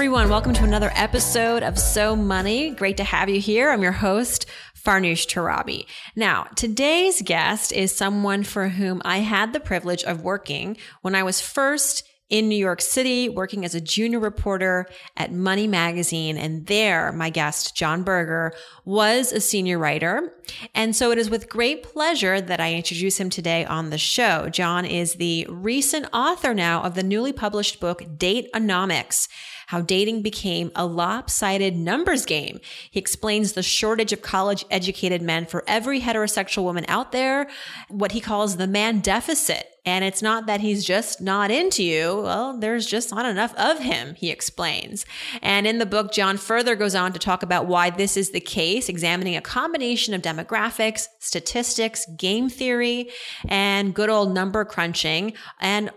Everyone. Welcome to another episode of So Money. Great to have you here. I'm your host, Farnoosh Torabi. Now, today's guest is someone for whom I had the privilege of working when I was first in New York City, working as a junior reporter at Money Magazine. And there, my guest, Jon Birger, was a senior writer. And so it is with great pleasure that I introduce him today on the show. Jon is the recent author now of the newly published book, Date-onomics how dating became a lopsided numbers game. He explains the shortage of college educated men for every heterosexual woman out there, what he calls the man deficit. And it's not that he's just not into you. Well, there's just not enough of him, he explains. And in the book, Jon further goes on to talk about why this is the case, examining a combination of demographics, statistics, game theory, and good old number crunching, and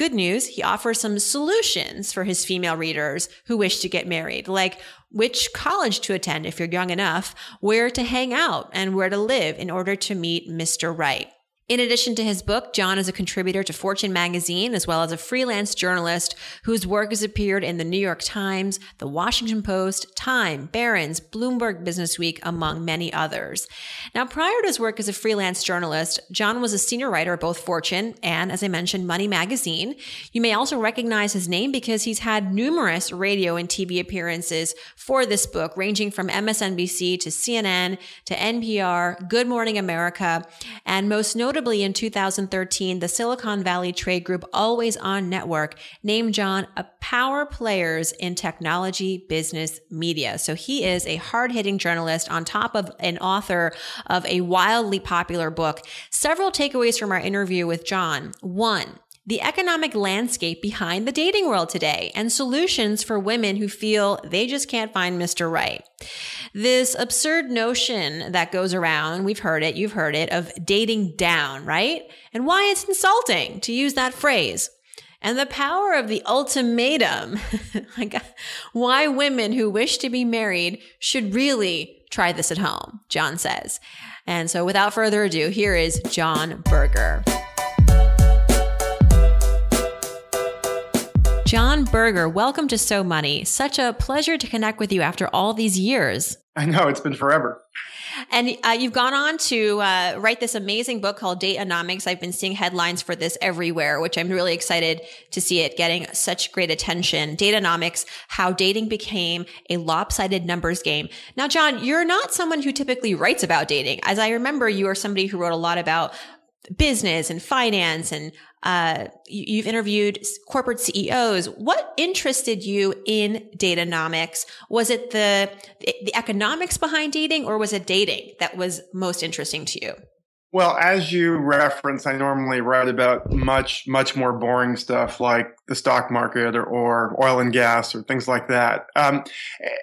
Good news, he offers some solutions for his female readers who wish to get married, like which college to attend if you're young enough, where to hang out, and where to live in order to meet Mr. Right. In addition to his book, Jon is a contributor to Fortune magazine, as well as a freelance journalist whose work has appeared in the New York Times, the Washington Post, Time, Barron's, Bloomberg Businessweek, among many others. Now, prior to his work as a freelance journalist, Jon was a senior writer at both Fortune and, as I mentioned, Money magazine. You may also recognize his name because he's had numerous radio and TV appearances for this book, ranging from MSNBC to CNN to NPR, Good Morning America, and most notably, Notably, in 2013, the Silicon Valley trade group Always On Network named Jon a power players in technology business media. So he is a hard hitting journalist on top of an author of a wildly popular book. Several takeaways from our interview with Jon. One, the economic landscape behind the dating world today and solutions for women who feel they just can't find Mr. Right. This absurd notion that goes around, we've heard it, you've heard it, of dating down, right? And why it's insulting to use that phrase. And the power of the ultimatum, like why women who wish to be married should really try this at home, Jon says. And so without further ado, here is Jon Birger. Jon Birger, welcome to So Money. Such a pleasure to connect with you after all these years. I know, it's been forever. And uh, you've gone on to uh, write this amazing book called Date-onomics. I've been seeing headlines for this everywhere, which I'm really excited to see it getting such great attention. Date-onomics, how dating became a lopsided numbers game. Now, Jon, you're not someone who typically writes about dating. As I remember, you are somebody who wrote a lot about business and finance and uh, you've interviewed corporate CEOs. What interested you in Date-onomics? Was it the the economics behind dating, or was it dating that was most interesting to you? Well, as you reference, I normally write about much, much more boring stuff like the stock market or, or oil and gas or things like that. Um,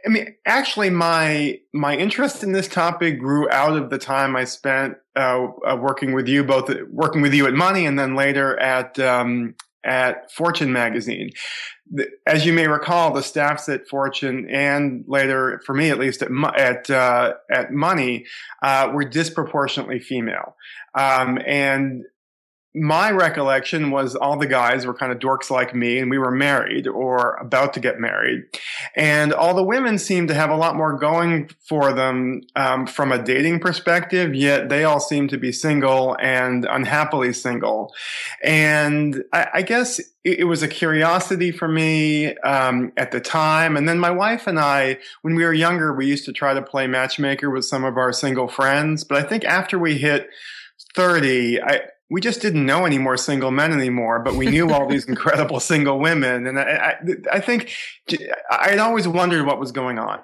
I mean, actually, my my interest in this topic grew out of the time I spent uh, uh, working with you, both working with you at Money and then later at um, at Fortune magazine as you may recall, the staffs at Fortune and later, for me at least, at at, uh, at Money uh, were disproportionately female, um, and my recollection was all the guys were kind of dorks like me and we were married or about to get married. And all the women seemed to have a lot more going for them um, from a dating perspective yet they all seemed to be single and unhappily single. And i, I guess it, it, was a curiosity for me um, at the time. And then my wife and i when we were younger we used to try to play matchmaker with some of our single friends. But i think after we hit 30 i we just didn't know any more single men anymore, but we knew all these incredible single women. And I, I, I think I'd always wondered what was going on.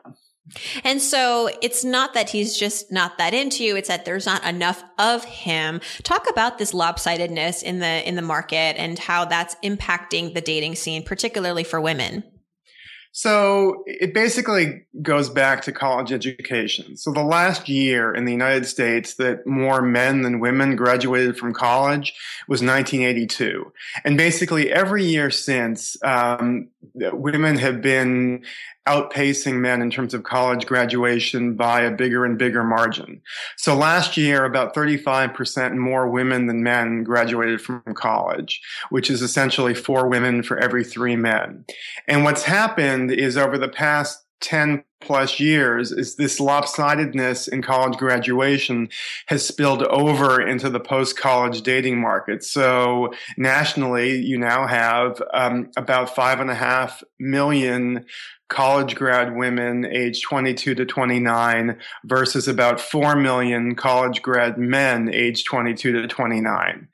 And so it's not that he's just not that into you. It's that there's not enough of him. Talk about this lopsidedness in the, in the market and how that's impacting the dating scene, particularly for women. So it basically goes back to college education. So the last year in the United States that more men than women graduated from college was 1982. And basically every year since, um, women have been outpacing men in terms of college graduation by a bigger and bigger margin. So last year, about 35% more women than men graduated from college, which is essentially four women for every three men. And what's happened is over the past 10 plus years is this lopsidedness in college graduation has spilled over into the post college dating market. So nationally, you now have um, about five and a half million college grad women aged 22 to 29 versus about 4 million college grad men aged 22 to 29.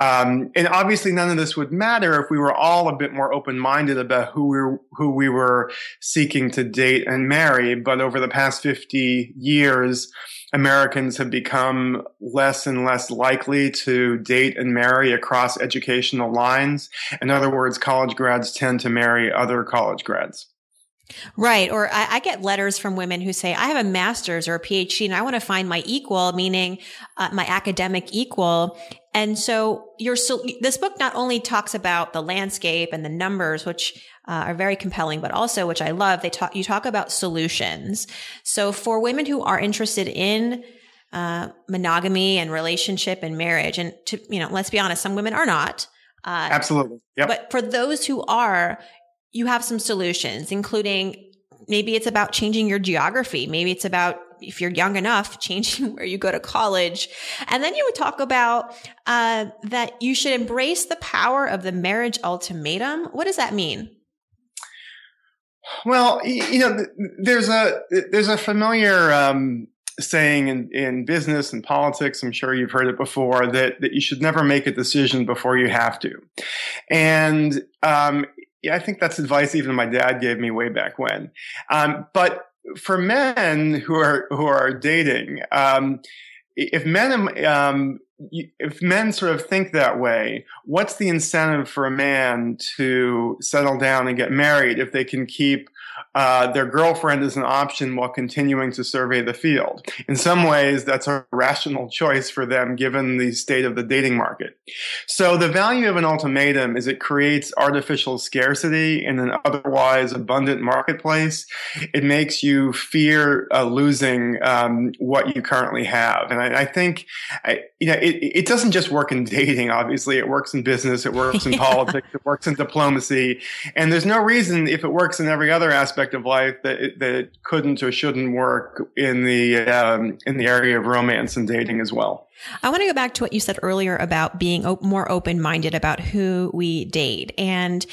Um, and obviously none of this would matter if we were all a bit more open-minded about who we who we were seeking to date and marry. But over the past 50 years, Americans have become less and less likely to date and marry across educational lines. In other words, college grads tend to marry other college grads. Right. Or I, I, get letters from women who say, I have a master's or a PhD and I want to find my equal, meaning uh, my academic equal. And so your, so this book not only talks about the landscape and the numbers, which uh, are very compelling, but also, which I love, they talk, you talk about solutions. So for women who are interested in uh, monogamy and relationship and marriage, and to, you know, let's be honest, some women are not. Uh, Absolutely. Yep. But for those who are, you have some solutions, including maybe it's about changing your geography. Maybe it's about if you're young enough, changing where you go to college. And then you would talk about uh, that you should embrace the power of the marriage ultimatum. What does that mean? Well, you know, there's a there's a familiar um, saying in, in business and politics. I'm sure you've heard it before that that you should never make a decision before you have to, and um, yeah, I think that's advice even my dad gave me way back when. Um, but for men who are who are dating, um, if men um, if men sort of think that way, what's the incentive for a man to settle down and get married if they can keep uh, their girlfriend as an option while continuing to survey the field. In some ways, that's a rational choice for them given the state of the dating market. So the value of an ultimatum is it creates artificial scarcity in an otherwise abundant marketplace. It makes you fear uh, losing um, what you currently have. And I, I think, I, you know, it, it, doesn't just work in dating, obviously. It works in business, it works in yeah. politics, it works in diplomacy. And there's no reason, if it works in every other aspect of life that it, that it couldn't or shouldn't work in the um, in the area of romance and dating as well. I want to go back to what you said earlier about being op- more open minded about who we date. And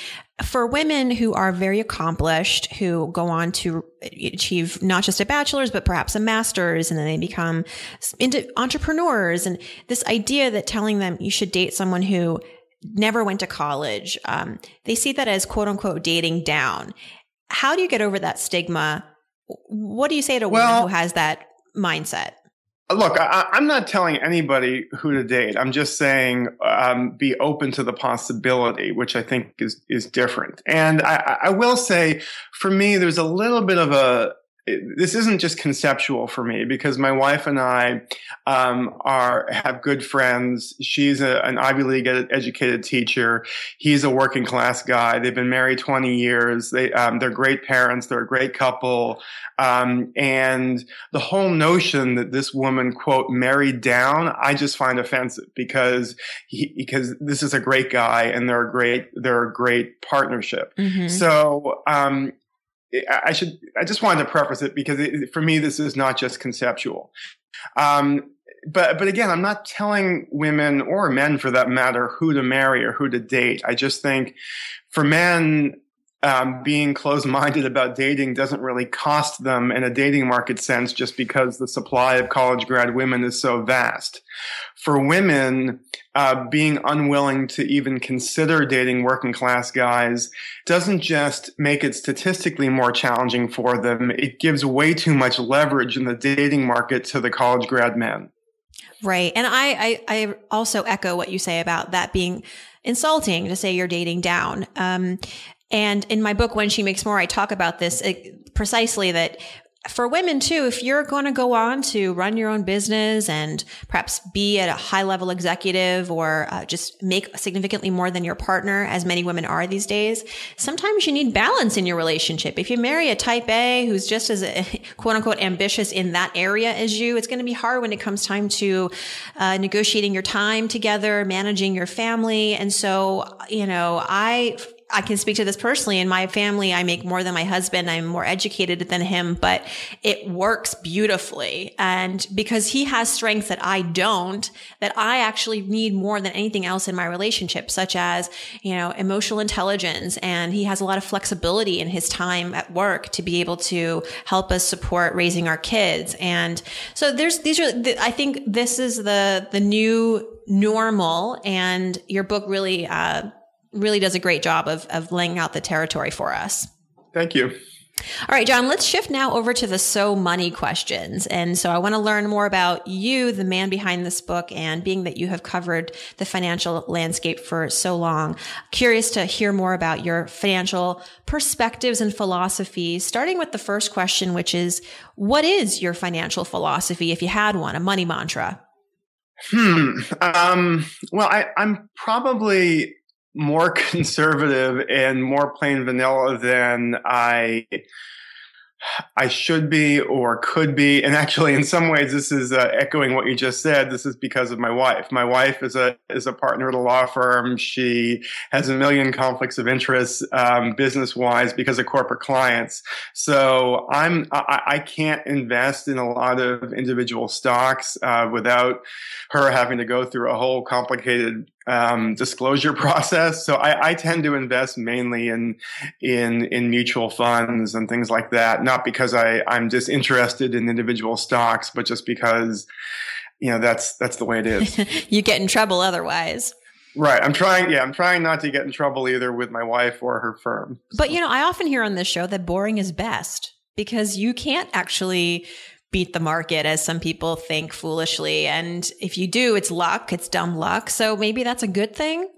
for women who are very accomplished, who go on to achieve not just a bachelor's, but perhaps a master's, and then they become into entrepreneurs. And this idea that telling them you should date someone who never went to college, um, they see that as quote unquote dating down. How do you get over that stigma? What do you say to a well, woman who has that mindset? Look, I, am not telling anybody who to date. I'm just saying um, be open to the possibility, which I think is is different. And I, I will say, for me, there's a little bit of a this isn't just conceptual for me because my wife and I um, are have good friends. She's a, an Ivy League educated teacher. He's a working class guy. They've been married 20 years. They um, they're great parents. They're a great couple. Um, and the whole notion that this woman quote married down, I just find offensive because he, because this is a great guy and they're a great they're a great partnership. Mm-hmm. So um, I should, I just wanted to preface it because it, for me, this is not just conceptual. Um, but, but again, I'm not telling women or men for that matter who to marry or who to date. I just think for men, um, being closed-minded about dating doesn't really cost them in a dating market sense, just because the supply of college grad women is so vast. For women, uh, being unwilling to even consider dating working class guys doesn't just make it statistically more challenging for them; it gives way too much leverage in the dating market to the college grad men. Right, and I, I, I also echo what you say about that being insulting to say you're dating down. Um, and in my book, When She Makes More, I talk about this uh, precisely that for women too, if you're going to go on to run your own business and perhaps be at a high level executive or uh, just make significantly more than your partner, as many women are these days, sometimes you need balance in your relationship. If you marry a type A who's just as quote unquote ambitious in that area as you, it's going to be hard when it comes time to uh, negotiating your time together, managing your family. And so, you know, I I can speak to this personally. In my family, I make more than my husband. I'm more educated than him, but it works beautifully. And because he has strengths that I don't, that I actually need more than anything else in my relationship, such as, you know, emotional intelligence. And he has a lot of flexibility in his time at work to be able to help us support raising our kids. And so there's, these are, I think this is the, the new normal and your book really, uh, really does a great job of, of laying out the territory for us. Thank you. All right, Jon, let's shift now over to the so money questions. And so I want to learn more about you, the man behind this book, and being that you have covered the financial landscape for so long. Curious to hear more about your financial perspectives and philosophies, starting with the first question, which is what is your financial philosophy if you had one, a money mantra? Hmm. Um, well, I, I'm probably more conservative and more plain vanilla than I I should be or could be. And actually, in some ways, this is uh, echoing what you just said. This is because of my wife. My wife is a is a partner at a law firm. She has a million conflicts of interest, um, business wise, because of corporate clients. So I'm I, I, can't invest in a lot of individual stocks uh, without her having to go through a whole complicated um, disclosure process. So I, I, tend to invest mainly in in in mutual funds and things like that. Not because I I'm disinterested in individual stocks, but just because you know that's that's the way it is. you get in trouble otherwise. Right. I'm trying. Yeah, I'm trying not to get in trouble either with my wife or her firm. So. But you know, I often hear on this show that boring is best because you can't actually beat the market as some people think foolishly. And if you do, it's luck, it's dumb luck. So maybe that's a good thing.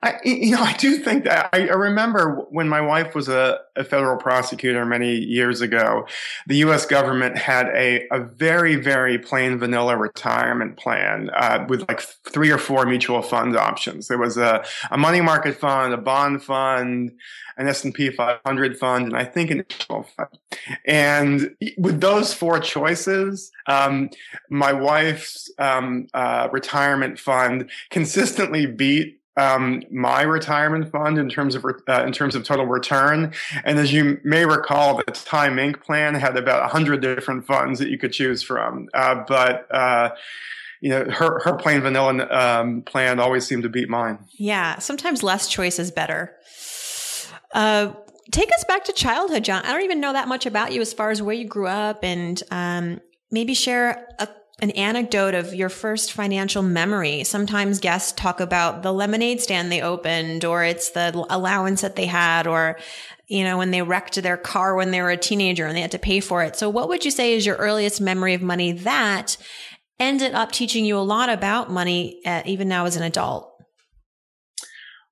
I, you know, I do think that I, I remember when my wife was a, a, federal prosecutor many years ago, the U.S. government had a, a very, very plain vanilla retirement plan uh, with like three or four mutual fund options. There was a, a money market fund, a bond fund, an S&P 500 fund, and I think an mutual fund. And with those four choices, um, my wife's um, uh, retirement fund consistently beat um, my retirement fund in terms of uh, in terms of total return. And as you may recall, the Time Inc. plan had about hundred different funds that you could choose from. Uh, but uh, you know, her her plain vanilla um, plan always seemed to beat mine. Yeah, sometimes less choice is better. Uh, take us back to childhood, Jon. I don't even know that much about you as far as where you grew up, and um, maybe share a an anecdote of your first financial memory. Sometimes guests talk about the lemonade stand they opened, or it's the allowance that they had, or, you know, when they wrecked their car when they were a teenager and they had to pay for it. So what would you say is your earliest memory of money that ended up teaching you a lot about money, at, uh, even now as an adult?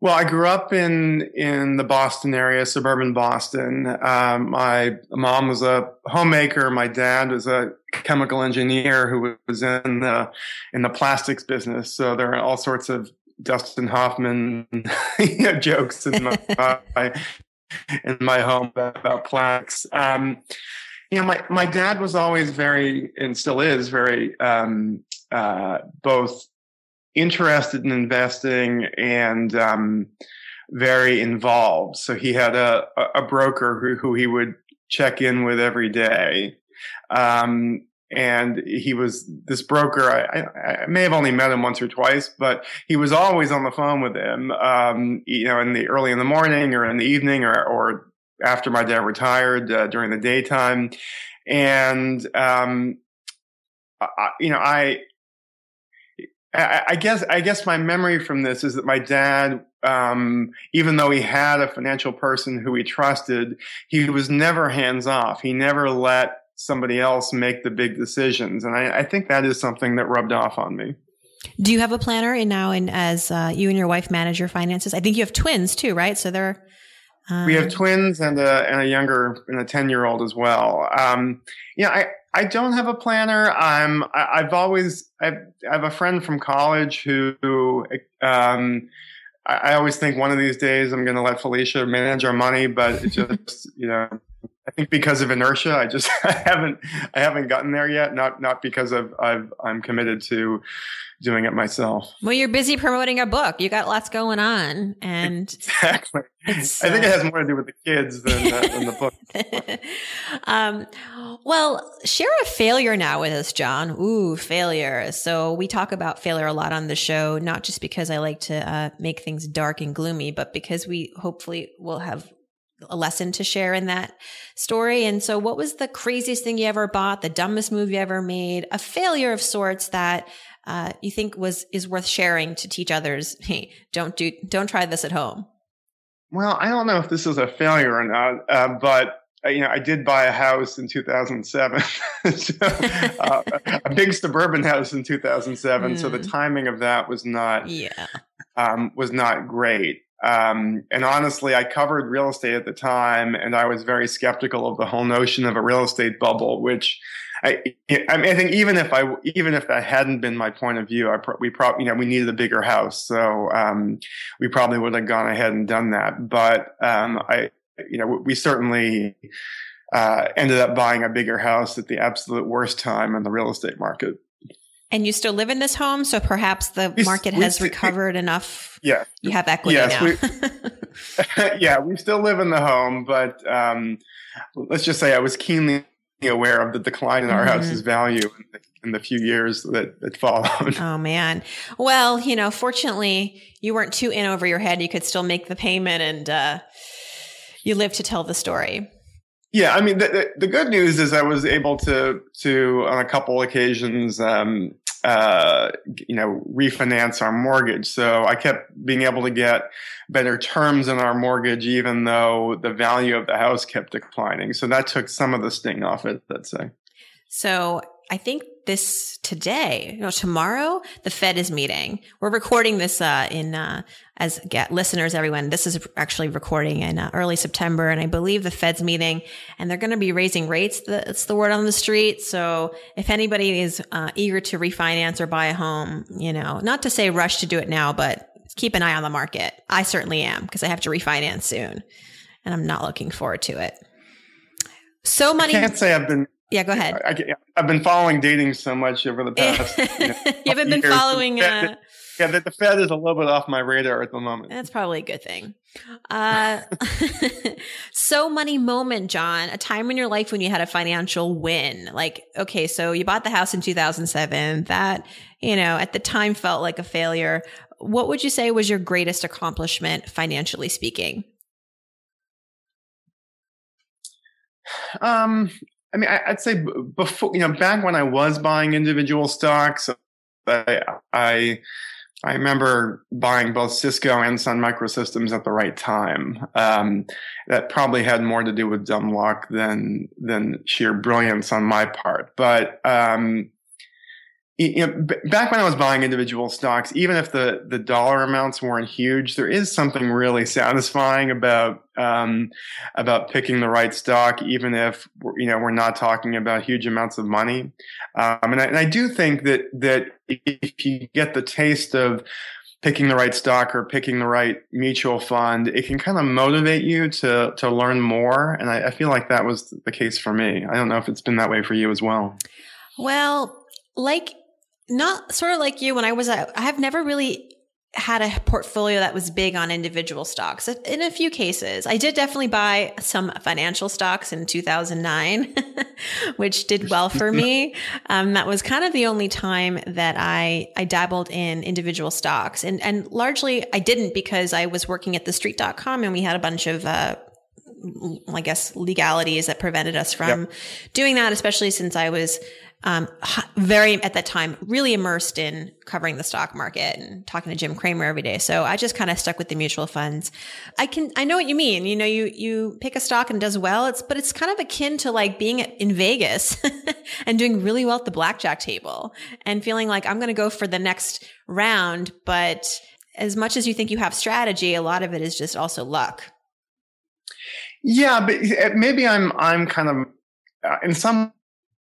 Well, I grew up in in the Boston area, suburban Boston. Um, my mom was a homemaker. My dad was a chemical engineer who was in the in the plastics business. So there are all sorts of Dustin Hoffman you know, jokes in my in my home about, about plastics. Um, you know, my my dad was always very and still is very um, uh, both interested in investing and um, very involved. So he had a, a broker who, who he would check in with every day. Um, and he was this broker. I, I, may have only met him once or twice, but he was always on the phone with him. Um, you know, in the early in the morning or in the evening or, or after my dad retired uh, during the daytime, and um, I, you know, I, I, I guess I guess my memory from this is that my dad um, even though he had a financial person who he trusted, he was never hands off. He never let somebody else make the big decisions. And I, I, think that is something that rubbed off on me. Do you have a planner and now and as uh, you and your wife manage your finances? I think you have twins too, right? So they're um... we have twins and a and a younger and a ten year old as well. Um, yeah, I I don't have a planner. I'm I, have always I've, I have a friend from college who um, I, I always think one of these days I'm going to let Felicia manage our money, but it just you know think because of inertia, I just I haven't I haven't gotten there yet. Not not because of I've I'm committed to doing it myself. Well, you're busy promoting a book. You got lots going on, and exactly. I think it has more to do with the kids than, uh, than the book. um, well, share a failure now with us, Jon. Ooh, failure. So we talk about failure a lot on the show, not just because I like to uh, make things dark and gloomy, but because we hopefully will have a lesson to share in that story. And so, what was the craziest thing you ever bought, the dumbest move you ever made, a failure of sorts that uh, you think was is worth sharing to teach others? Hey, don't do, don't try this at home. Well, I don't know if this is a failure or not, uh, but uh, you know, I did buy a house in 2007, so, uh, a big suburban house in 2007. Mm. So the hmm. timing of that was not, yeah, um, was not great. Um, and honestly, I covered real estate at the time, and I was very skeptical of the whole notion of a real estate bubble. Which I, I, mean, I think even if I, even if that hadn't been my point of view, I pro- we probably, you know, we needed a bigger house, so um, we probably would have gone ahead and done that. But um, I, you know, we certainly uh, ended up buying a bigger house at the absolute worst time in the real estate market. And you still live in this home, so perhaps the we, market has recovered enough. Yeah, you have equity yes, now. we, yeah, we still live in the home, but um, let's just say I was keenly aware of the decline in our mm-hmm. house's value in the, in the, few years that, that followed. Oh man! Well, you know, fortunately, you weren't too in over your head. You could still make the payment, and uh, you lived to tell the story. Yeah, I mean, the, the, good news is I was able to to on a couple occasions, um, uh, you know, refinance our mortgage. So I kept being able to get better terms in our mortgage, even though the value of the house kept declining. So that took some of the sting off it. Let's say. So I think this today, you know, tomorrow the Fed is meeting. We're recording this uh, in uh, as get listeners, everyone. This is actually recording in uh, early September, and I believe the Fed's meeting, and they're going to be raising rates. That's the word on the street. So if anybody is uh, eager to refinance or buy a home, you know, not to say rush to do it now, but keep an eye on the market. I certainly am because I have to refinance soon, and I'm not looking forward to it. So money. I can't say I've been yeah, go ahead. I, have been following dating so much over the past. you, know, you haven't been following. Uh, yeah, the, the, Fed is a little bit off my radar at the moment. That's probably a good thing. Uh, so money moment, Jon. A time in your life when you had a financial win. Like, okay, so you bought the house in 2007. That you know at the time felt like a failure. What would you say was your greatest accomplishment financially speaking? Um, I mean, I, would say before, you know, back when I was buying individual stocks, I, I, I remember buying both Cisco and Sun Microsystems at the right time. Um, that probably had more to do with dumb luck than than sheer brilliance on my part. But um, you know, back when I was buying individual stocks, even if the the dollar amounts weren't huge, there is something really satisfying about um, about picking the right stock, even if you know we're not talking about huge amounts of money. Um, and, I, and I do think that that if you get the taste of picking the right stock or picking the right mutual fund, it can kind of motivate you to to learn more. And I, I feel like that was the case for me. I don't know if it's been that way for you as well. Well, like not sort of like you when I was I have never really had a portfolio that was big on individual stocks in a few cases. I did definitely buy some financial stocks in 2009, which did well for me. Um, that was kind of the only time that I, I dabbled in individual stocks and, and largely I didn't because I was working at the street.com and we had a bunch of, uh, I guess legalities that prevented us from yep. doing that, especially since I was um, very at that time really immersed in covering the stock market and talking to Jim Cramer every day. So I just kind of stuck with the mutual funds. I can I know what you mean. You know, you you pick a stock and does well. It's but it's kind of akin to like being in Vegas and doing really well at the blackjack table and feeling like I'm going to go for the next round, but as much as you think you have strategy, a lot of it is just also luck. Yeah, but eh, maybe I'm I'm kind of uh, in some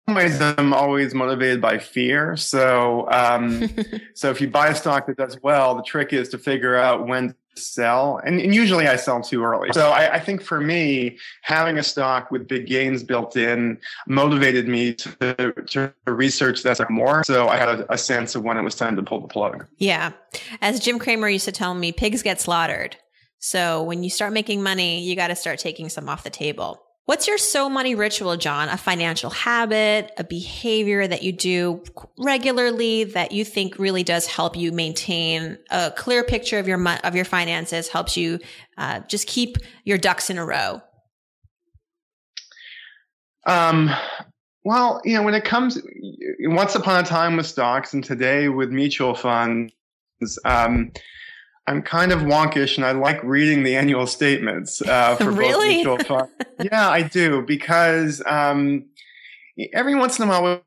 ways I'm always motivated by fear. So um, so if you buy a stock that does well, the trick is to figure out when to sell. And, and usually I sell too early. So I, I, think for me, having a stock with big gains built in motivated me to, to research that more. So I had a, a sense of when it was time to pull the plug. Yeah. As Jim Cramer used to tell me, pigs get slaughtered. So when you start making money, you got to start taking some off the table. What's your so money ritual, Jon? A financial habit, a behavior that you do regularly that you think really does help you maintain a clear picture of your of your finances, helps you uh, just keep your ducks in a row. Um, well, you know, when it comes, once upon a time with stocks, and today with mutual funds, um, I'm kind of wonkish and I like reading the annual statements uh, for really? both mutual funds. yeah, I do because um, every once in a while,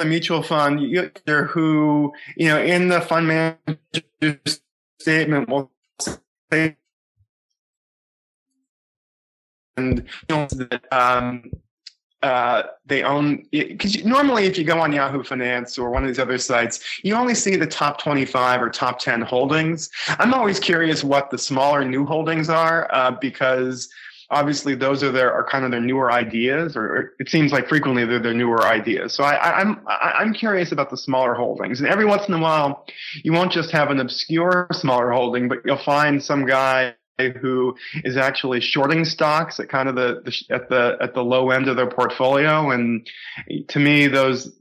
a mutual fund you, who you know in the fund manager statement will say and you know, that um, uh, they own because normally if you go on Yahoo Finance or one of these other sites, you only see the top 25 or top 10 holdings. I'm always curious what the smaller new holdings are uh, because obviously those are their are kind of their newer ideas, or it seems like frequently they're their newer ideas. So I, I'm I'm curious about the smaller holdings, and every once in a while, you won't just have an obscure smaller holding, but you'll find some guy who is actually shorting stocks at kind of the, the, at the at the low end of their portfolio. And to me those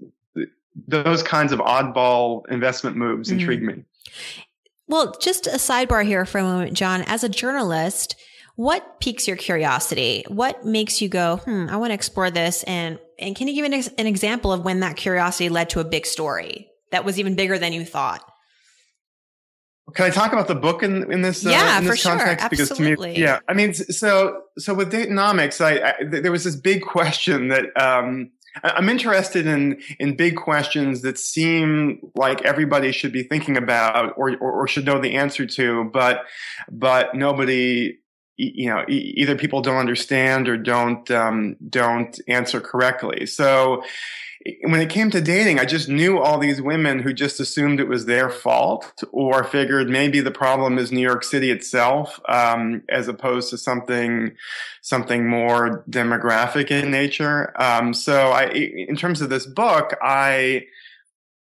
those kinds of oddball investment moves mm-hmm. intrigue me. Well just a sidebar here for a moment jon. As a journalist what piques your curiosity? What makes you go hmm i want to explore this and and can you give an, an example of when that curiosity led to a big story that was even bigger than you thought can I talk about the book in in this? Uh, yeah, uh, in this for context? sure. Because Absolutely. to me, yeah, I mean, so so with Date-onomics, I, I there was this big question that um, I'm interested in in big questions that seem like everybody should be thinking about or, or, or should know the answer to, but but nobody you know either people don't understand or don't um, don't answer correctly. So when it came to dating, I just knew all these women who just assumed it was their fault or figured maybe the problem is New York City itself, um, as opposed to something, something more demographic in nature. Um, so I, in terms of this book, I,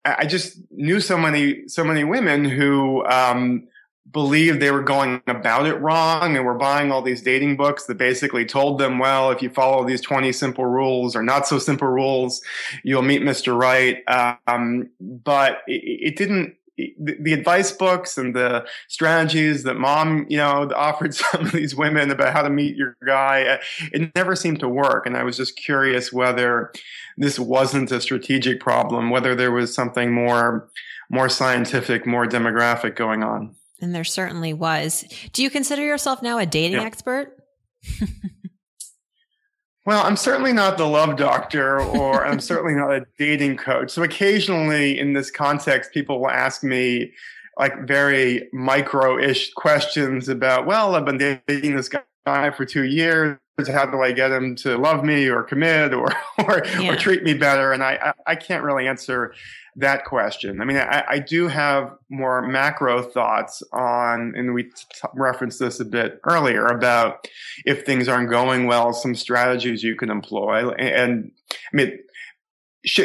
I just knew so many, so many women who, um, believed they were going about it wrong and were buying all these dating books that basically told them, well, if you follow these 20 simple rules or not so simple rules, you'll meet Mr. Right. Um, but it, it didn't, the, the, advice books and the strategies that mom, you know, offered some of these women about how to meet your guy, uh, it never seemed to work. And I was just curious whether this wasn't a strategic problem, whether there was something more, more scientific, more demographic going on. And there certainly was. Do you consider yourself now a dating yeah. expert? well, I'm certainly not the love doctor or I'm certainly not a dating coach. So occasionally in this context, people will ask me like very micro ish questions about, well, I've been dating this guy for two years. How do I get them to love me or commit or or, yeah. or treat me better? And I, I, I can't really answer that question. I mean, I, I, do have more macro thoughts on, and we t- referenced this a bit earlier about if things aren't going well, some strategies you can employ. And, and I mean,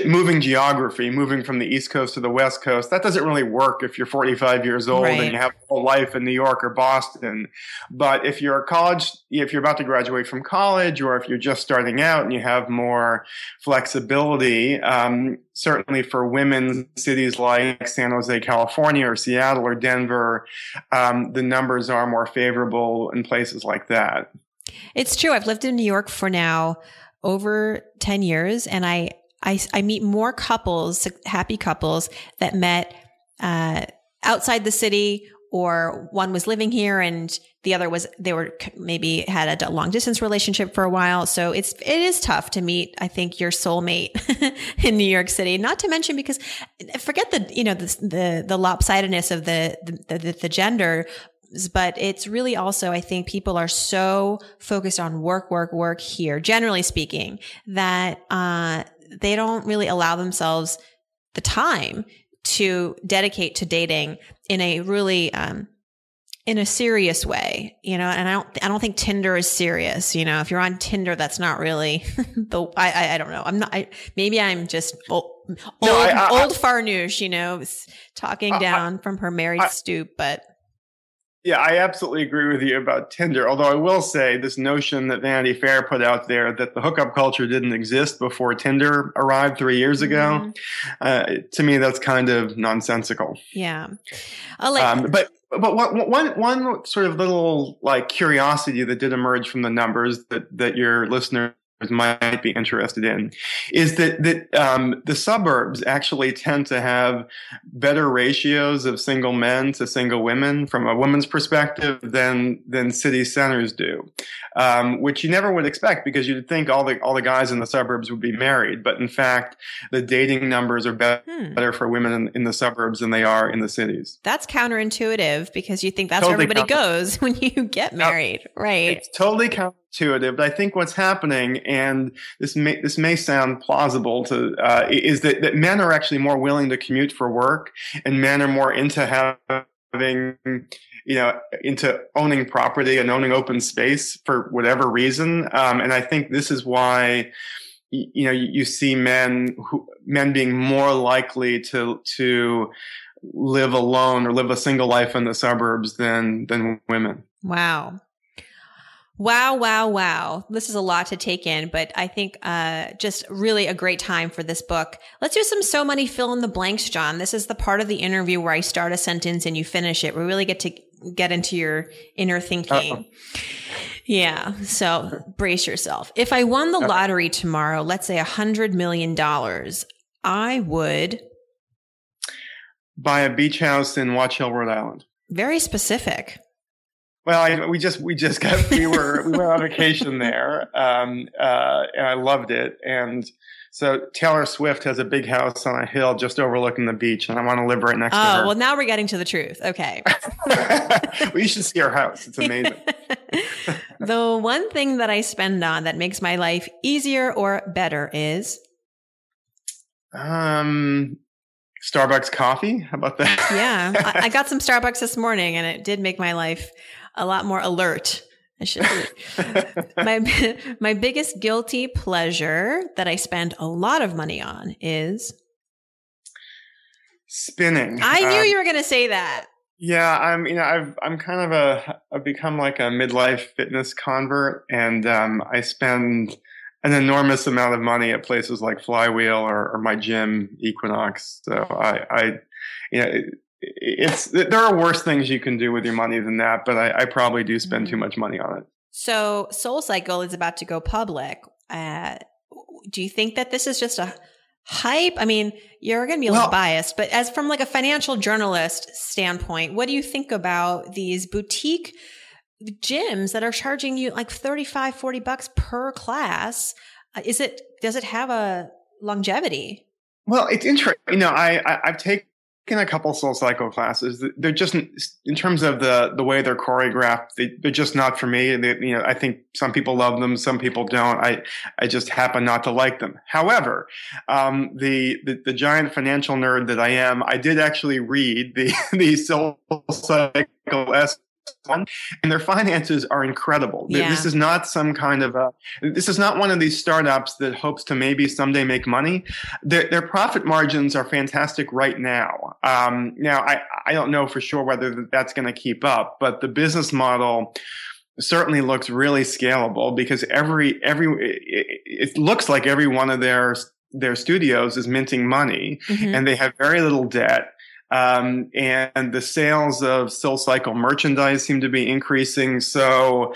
moving geography, moving from the East Coast to the West Coast, that doesn't really work if you're 45 years old right. and you have a whole life in New York or Boston. But if you're a college, if you're about to graduate from college, or if you're just starting out and you have more flexibility, um, certainly for women, cities like San Jose, California, or Seattle or Denver, um, the numbers are more favorable in places like that. It's true. I've lived in New York for now over 10 years and I I, I meet more couples, happy couples that met uh, outside the city or one was living here and the other was they were maybe had a long distance relationship for a while. So it's it is tough to meet i think your soulmate in new york city. Not to mention because forget the you know the the, the lopsidedness of the the, the, the gender but it's really also, I think people are so focused on work, work, work here, generally speaking, that, uh, they don't really allow themselves the time to dedicate to dating in a really um, in a serious way, you know. And I don't I don't think Tinder is serious. You know, if you're on Tinder, that's not really the I I, I don't know. I'm not. I, maybe I'm just old no, old, I, I, old Farnoosh, you know, talking down from her married stoop, but yeah, I absolutely agree with you about Tinder. Although I will say this notion that Vanity Fair put out there that the hookup culture didn't exist before Tinder arrived three years ago, mm-hmm. uh, to me that's kind of nonsensical. Yeah, like- um, but but one, one, one sort of little like curiosity that did emerge from the numbers that that your listener might be interested in is that that um, the suburbs actually tend to have better ratios of single men to single women from a woman's perspective than than city centers do, um, which you never would expect because you'd think all the all the guys in the suburbs would be married, but in fact the dating numbers are better, hmm. better for women in, in, the suburbs than they are in the cities. That's counterintuitive because you think that's totally where everybody counter- goes when you get married, no, right? It's totally counterintuitive intuitive. But I think what's happening, and this may this may sound plausible to, uh, is that, that men are actually more willing to commute for work, and men are more into having you know into owning property and owning open space for whatever reason. Um, and I think this is why you know you, see men who, men being more likely to to live alone or live a single life in the suburbs than than women. Wow. Wow, wow, wow. This is a lot to take in, but I think uh, just really a great time for this book. Let's do some so money fill in the blanks, Jon. This is the part of the interview where I start a sentence and you finish it. We really get to get into your inner thinking. Uh-oh. Yeah. So brace yourself. If I won the lottery tomorrow, let's say a hundred million dollars, I would buy a beach house in Watch Hill, Rhode Island. Very specific. Well, I, we just we just got we were we were on vacation there, um, uh, and I loved it. And so Taylor Swift has a big house on a hill just overlooking the beach, and I want to live right next oh, to her. well, now we're getting to the truth. Okay, well, you should see our house; it's amazing. the one thing that I spend on that makes my life easier or better is um Starbucks coffee. How about that? yeah, I, I got some Starbucks this morning, and it did make my life a lot more alert. I should my my biggest guilty pleasure that I spend a lot of money on is spinning. I knew um, you were going to say that. Yeah, I'm. You know, I've I'm kind of a I've become like a midlife fitness convert, and um, I spend an enormous amount of money at places like Flywheel or, or my gym Equinox. So I, I you know, it's there are worse things you can do with your money than that, but I, I probably do spend too mm-hmm. much money on it. So Soul Cycle is about to go public. Uh, do you think that this is just a hype? I mean, you're going to be a little well, biased, but as from like a financial journalist standpoint, what do you think about these boutique gyms that are charging you like 35, 40 bucks per class? Uh, is it, does it have a longevity? Well, it's interesting. You know, I, I have taken a couple soul cycle classes. They're just in terms of the the way they're choreographed. They, are just not for me. They, you know, I think some people love them, some people don't. I I just happen not to like them. However, um, the, the, the giant financial nerd that I am, I did actually read the the soul cycle one, and their finances are incredible. Yeah. This is not some kind of a, this is not one of these startups that hopes to maybe someday make money. Their, their profit margins are fantastic right now. Um, now, I, I don't know for sure whether that's going to keep up, but the business model certainly looks really scalable because every every it, it, looks like every one of their their studios is minting money mm-hmm. and they have very little debt um, and the sales of SoulCycle merchandise seem to be increasing so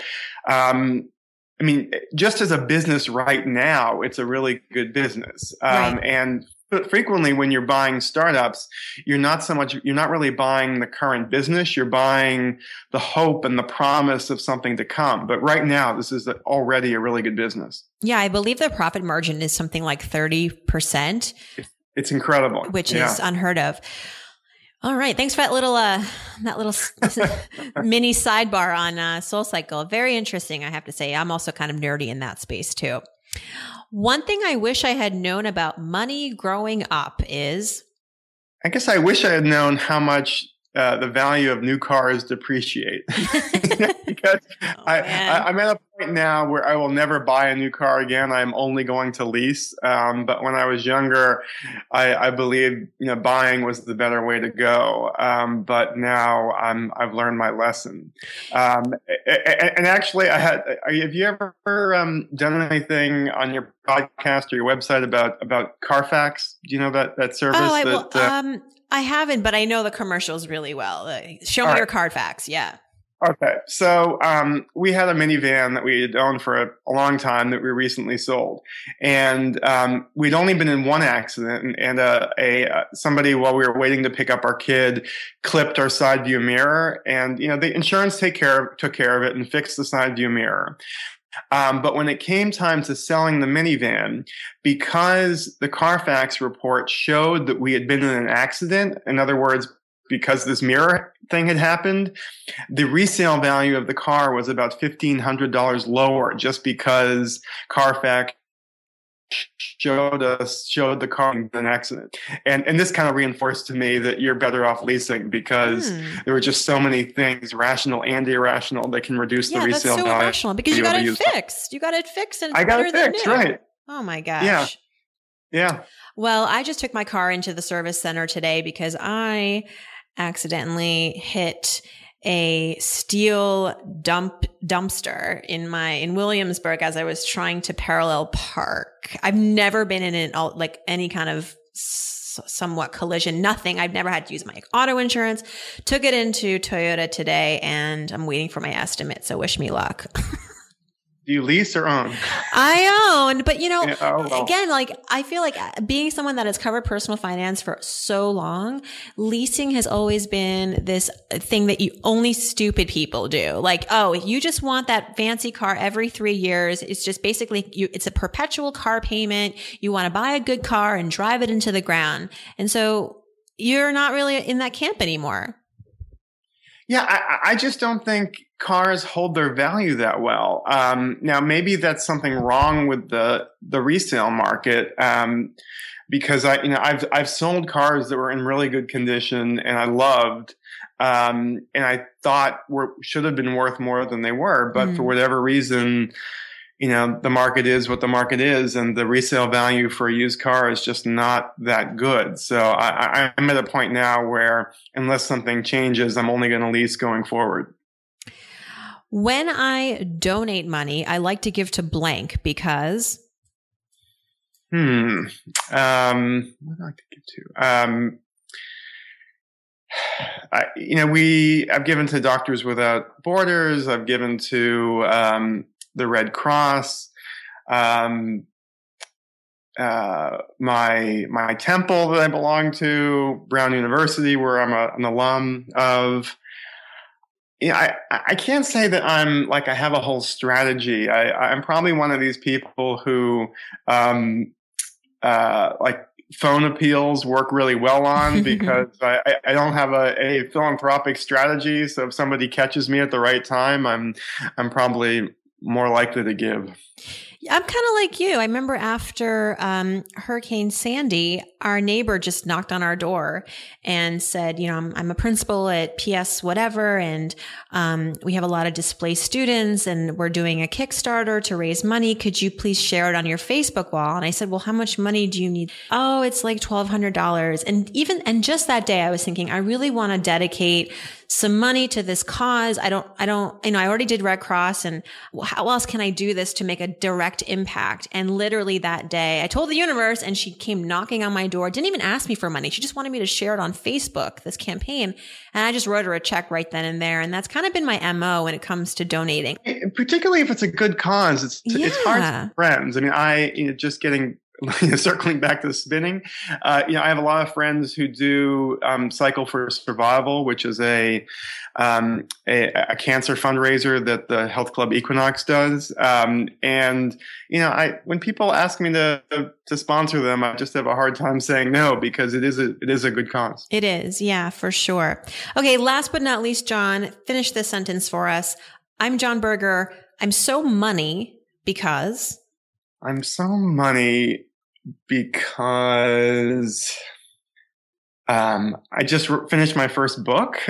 um, I mean, just as a business right now, it's a really good business. Um, right. And but frequently when you're buying startups, you're not so much, you're not really buying the current business. You're buying the hope and the promise of something to come. But right now, this is already a really good business. Yeah. I believe the profit margin is something like 30%. It's incredible. Which yeah. is unheard of. All right, thanks for that little uh that little mini sidebar on uh, SoulCycle. Very interesting, I have to say. I'm also kind of nerdy in that space too. One thing I wish I had known about money growing up is I guess I wish I had known how much uh, the value of new cars depreciate because oh, I, I, am at a point now where I will never buy a new car again. I'm only going to lease. Um, but when I was younger, I, I believed you know buying was the better way to go. Um, but now I'm I've learned my lesson. Um, and, and, actually, I had. Have you ever um, done anything on your podcast or your website about about Carfax? Do you know that that service? Oh, I, that, well, uh, um, I haven't, but I know the commercials really well. Uh, show All me right. your Carfax. Yeah. Okay. So um, we had a minivan that we had owned for a, a, long time that we recently sold. And um, we'd only been in one accident and, and uh, a, uh, somebody while we were waiting to pick up our kid clipped our side view mirror. And, you know, the insurance take care of, took care of it and fixed the side view mirror. Um, but when it came time to selling the minivan, because the Carfax report showed that we had been in an accident, in other words, because this mirror thing had happened, the resale value of the car was about $1,500 lower just because Carfax showed us showed the car in an accident. And and this kind of reinforced to me that you're better off leasing because mm. there were just so many things rational and irrational that can reduce yeah, the resale that's so value irrational because you got it fixed. You got it fixed and i got it fixed right. Oh my gosh. Yeah yeah. Well i just took my car into the service center today because i accidentally hit a steel dump dumpster in my in Williamsburg as I was trying to parallel park. I've never been in an like any kind of somewhat collision, nothing. I've never had to use my auto insurance. Took it into Toyota today and I'm waiting for my estimate, so wish me luck. Do you lease or own? I own, but you know, yeah, oh, well. again, like I feel like uh, being someone that has covered personal finance for so long, leasing has always been this thing that you only stupid people do. Like, oh, you just want that fancy car every three years. It's just basically you, it's a perpetual car payment. You want to buy a good car and drive it into the ground. And so you're not really in that camp anymore. Yeah, I, I, just don't think cars hold their value that well. Um, now, maybe that's something wrong with the the resale market um, because I, you know, I've I've sold cars that were in really good condition and I loved, um, and I thought were should have been worth more than they were, but mm. for whatever reason you know, the market is what the market is, and the resale value for a used car is just not that good. So I, I'm at a point now where unless something changes, I'm only going to lease going forward. When I donate money, I like to give to blank because. Hmm. Um, what do I like to give to? Um, I, you know, we I've given to Doctors Without Borders. I've given to um, the Red Cross, um, uh, my my temple that I belong to, Brown University, where I'm a, an alum of. Yeah, I, I can't say that I'm like I have a whole strategy. I, I'm probably one of these people who, um, uh, like phone appeals work really well on because I, I don't have a, a philanthropic strategy. So if somebody catches me at the right time, I'm I'm probably more likely to give. I'm kind of like you. I remember after um, Hurricane Sandy, our neighbor just knocked on our door and said, you know, I'm, I'm a principal at PS whatever, and um, we have a lot of displaced students, and we're doing a Kickstarter to raise money. Could you please share it on your Facebook wall? And I said, well, how much money do you need? Oh, it's like twelve hundred dollars. And even and just that day, I was thinking, I really want to dedicate some money to this cause. I don't, I don't, you know, I already did Red Cross and how else can I do this to make a direct impact? And literally that day, I told the universe and she came knocking on my door, didn't even ask me for money. She just wanted me to share it on Facebook, this campaign. And I just wrote her a check right then and there. And that's kind of been my MO when it comes to donating. Particularly if it's a good cause, it's, yeah. it's hard for friends. I mean, I, you know, just getting circling back to spinning, uh, you know, I have a lot of friends who do um, Cycle for Survival, which is a, um, a, a cancer fundraiser that the Health Club Equinox does. Um, and you know, I when people ask me to to sponsor them, I just have a hard time saying no because it is a it is a good cause. It is, yeah, for sure. Okay, last but not least, Jon, finish this sentence for us. I'm Jon Birger. I'm so money because I'm so money because um, I just re- finished my first book.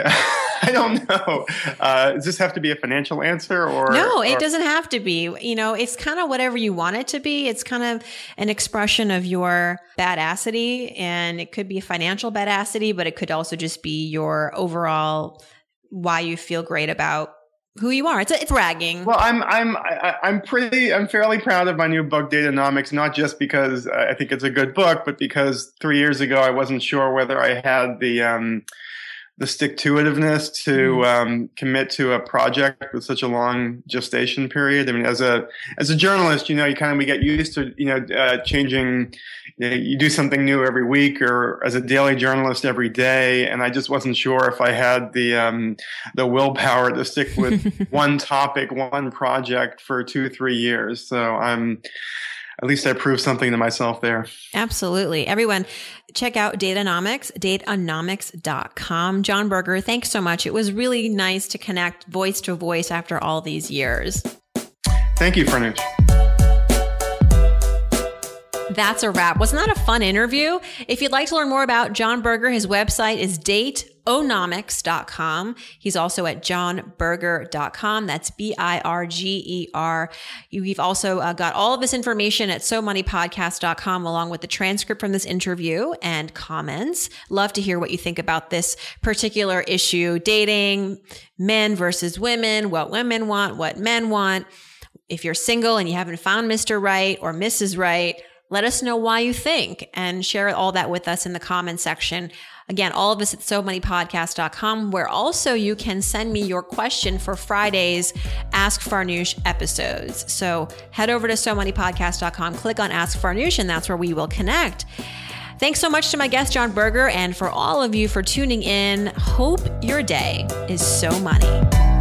I don't know. Uh, does this have to be a financial answer or? No, it or- doesn't have to be. You know, it's kind of whatever you want it to be. It's kind of an expression of your badassity and it could be a financial badassity, but it could also just be your overall why you feel great about who you are. It's it's bragging. Well, I'm I'm I, I'm pretty I'm fairly proud of my new book, Date-onomics, not just because I think it's a good book, but because three years ago I wasn't sure whether I had the um, the stick to itiveness to mm-hmm. um, commit to a project with such a long gestation period. I mean, as a as a journalist, you know, you kind of we get used to you know uh, changing. You, know, you do something new every week, or as a daily journalist every day. And I just wasn't sure if I had the um, the willpower to stick with one topic, one project for two three years. So I'm at least I proved something to myself there. Absolutely. Everyone, check out Date-onomics, dateonomics.com. Jon Birger, thanks so much. It was really nice to connect voice to voice after all these years. Thank you, Farnoosh. That's a wrap. Wasn't that a fun interview? If you'd like to learn more about Jon Birger, his website is dateonomics.com. He's also at jonbirger.com. That's B I R G E R. You've also uh, got all of this information at somoneypodcast.com along with the transcript from this interview and comments. Love to hear what you think about this particular issue dating, men versus women, what women want, what men want. If you're single and you haven't found Mr. Right or Mrs. Right, let us know why you think and share all that with us in the comment section. Again, all of us at SoMoneyPodcast.com, where also you can send me your question for Friday's Ask Farnoosh episodes. So head over to SoMoneyPodcast.com, click on Ask Farnoosh, and that's where we will connect. Thanks so much to my guest, Jon Birger, and for all of you for tuning in. Hope your day is so money.